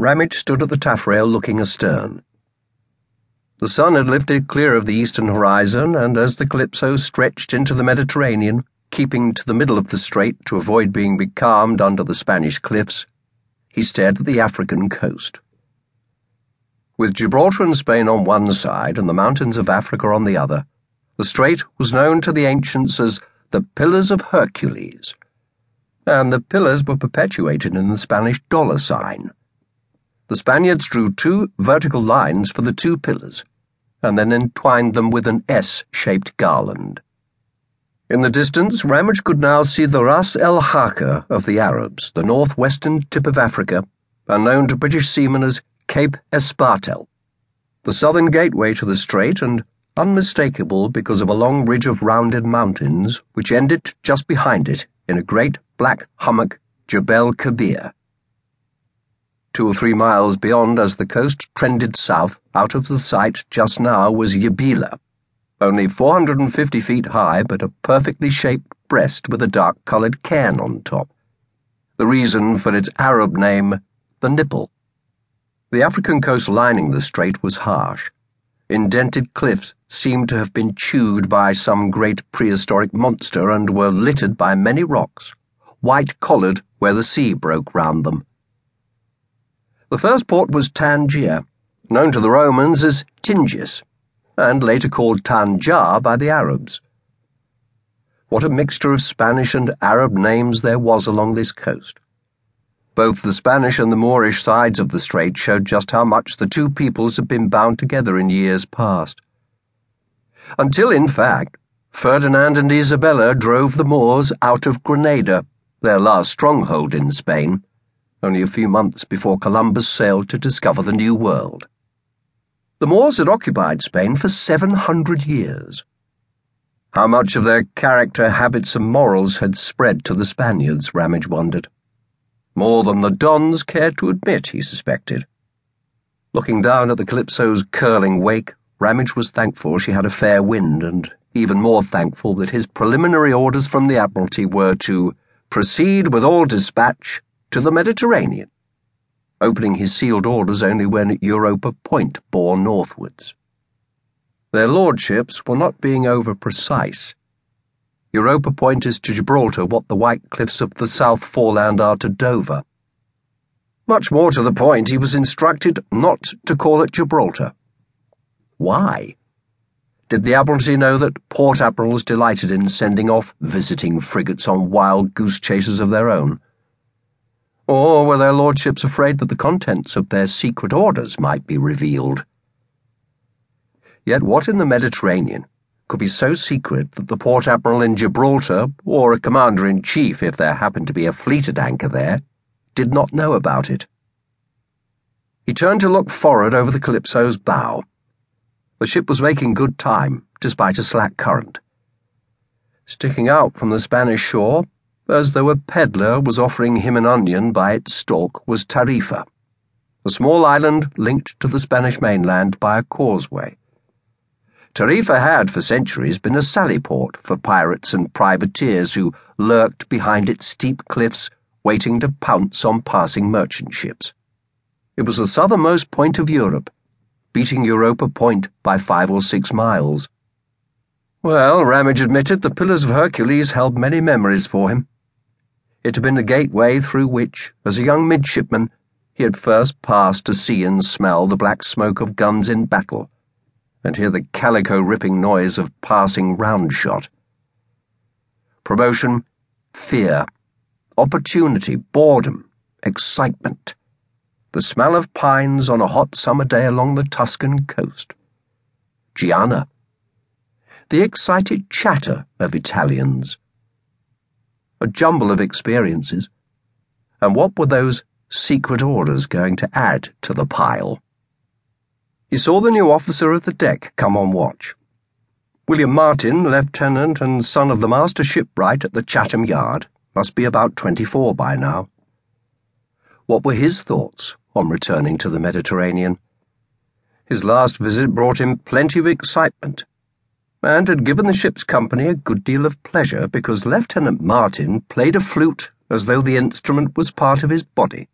Ramage stood at the taffrail looking astern. The sun had lifted clear of the eastern horizon, and as the Calypso stretched into the Mediterranean, keeping to the middle of the strait to avoid being becalmed under the Spanish cliffs, he stared at the African coast. With Gibraltar and Spain on one side and the mountains of Africa on the other, the strait was known to the ancients as the Pillars of Hercules, and the pillars were perpetuated in the Spanish dollar sign. The Spaniards drew two vertical lines for the two pillars, and then entwined them with an S shaped garland. In the distance, Ramage could now see the Ras el Haka of the Arabs, the northwestern tip of Africa, and known to British seamen as Cape Espartel, the southern gateway to the strait and unmistakable because of a long ridge of rounded mountains which ended just behind it in a great black hummock, Jebel Kebir. Two or three miles beyond, as the coast trended south, out of the sight just now was Yabila only 450 feet high, but a perfectly shaped breast with a dark coloured cairn on top. The reason for its Arab name, the nipple. The African coast lining the strait was harsh. Indented cliffs seemed to have been chewed by some great prehistoric monster and were littered by many rocks, white collared where the sea broke round them. The first port was Tangier, known to the Romans as Tingis and later called Tanjar by the Arabs. What a mixture of Spanish and Arab names there was along this coast. Both the Spanish and the Moorish sides of the strait showed just how much the two peoples had been bound together in years past. Until, in fact, Ferdinand and Isabella drove the Moors out of Granada, their last stronghold in Spain, only a few months before Columbus sailed to discover the New World. The Moors had occupied Spain for 700 years. How much of their character, habits, and morals had spread to the Spaniards, Ramage wondered. More than the Dons cared to admit, he suspected. Looking down at the Calypso's curling wake, Ramage was thankful she had a fair wind, and even more thankful that his preliminary orders from the Admiralty were to proceed with all dispatch to the Mediterranean opening his sealed orders only when Europa Point bore northwards. Their lordships were not being over precise. Europa Point is to Gibraltar what the white cliffs of the South Foreland are to Dover. Much more to the point, he was instructed not to call it Gibraltar. Why? Did the Admiralty know that port admirals delighted in sending off visiting frigates on wild goose chases of their own? Or were their lordships afraid that the contents of their secret orders might be revealed? Yet what in the Mediterranean could be so secret that the port admiral in Gibraltar, or a commander in chief if there happened to be a fleet at anchor there, did not know about it? He turned to look forward over the Calypso's bow. The ship was making good time, despite a slack current. Sticking out from the Spanish shore, as though a peddler was offering him an onion by its stalk, was Tarifa, a small island linked to the Spanish mainland by a causeway. Tarifa had, for centuries, been a sally port for pirates and privateers who lurked behind its steep cliffs, waiting to pounce on passing merchant ships. It was the southernmost point of Europe, beating Europa Point by five or six miles. Well, Ramage admitted the Pillars of Hercules held many memories for him. It had been the gateway through which, as a young midshipman, he had first passed to see and smell the black smoke of guns in battle, and hear the calico ripping noise of passing round shot. Promotion, fear, opportunity, boredom, excitement, the smell of pines on a hot summer day along the Tuscan coast. Gianna. The excited chatter of Italians a jumble of experiences. And what were those secret orders going to add to the pile? He saw the new officer of the deck come on watch. William Martin, lieutenant and son of the master shipwright at the Chatham Yard, must be about twenty-four by now. What were his thoughts on returning to the Mediterranean? His last visit brought him plenty of excitement and had given the ship's company a good deal of pleasure because Lieutenant Martin played a flute as though the instrument was part of his body.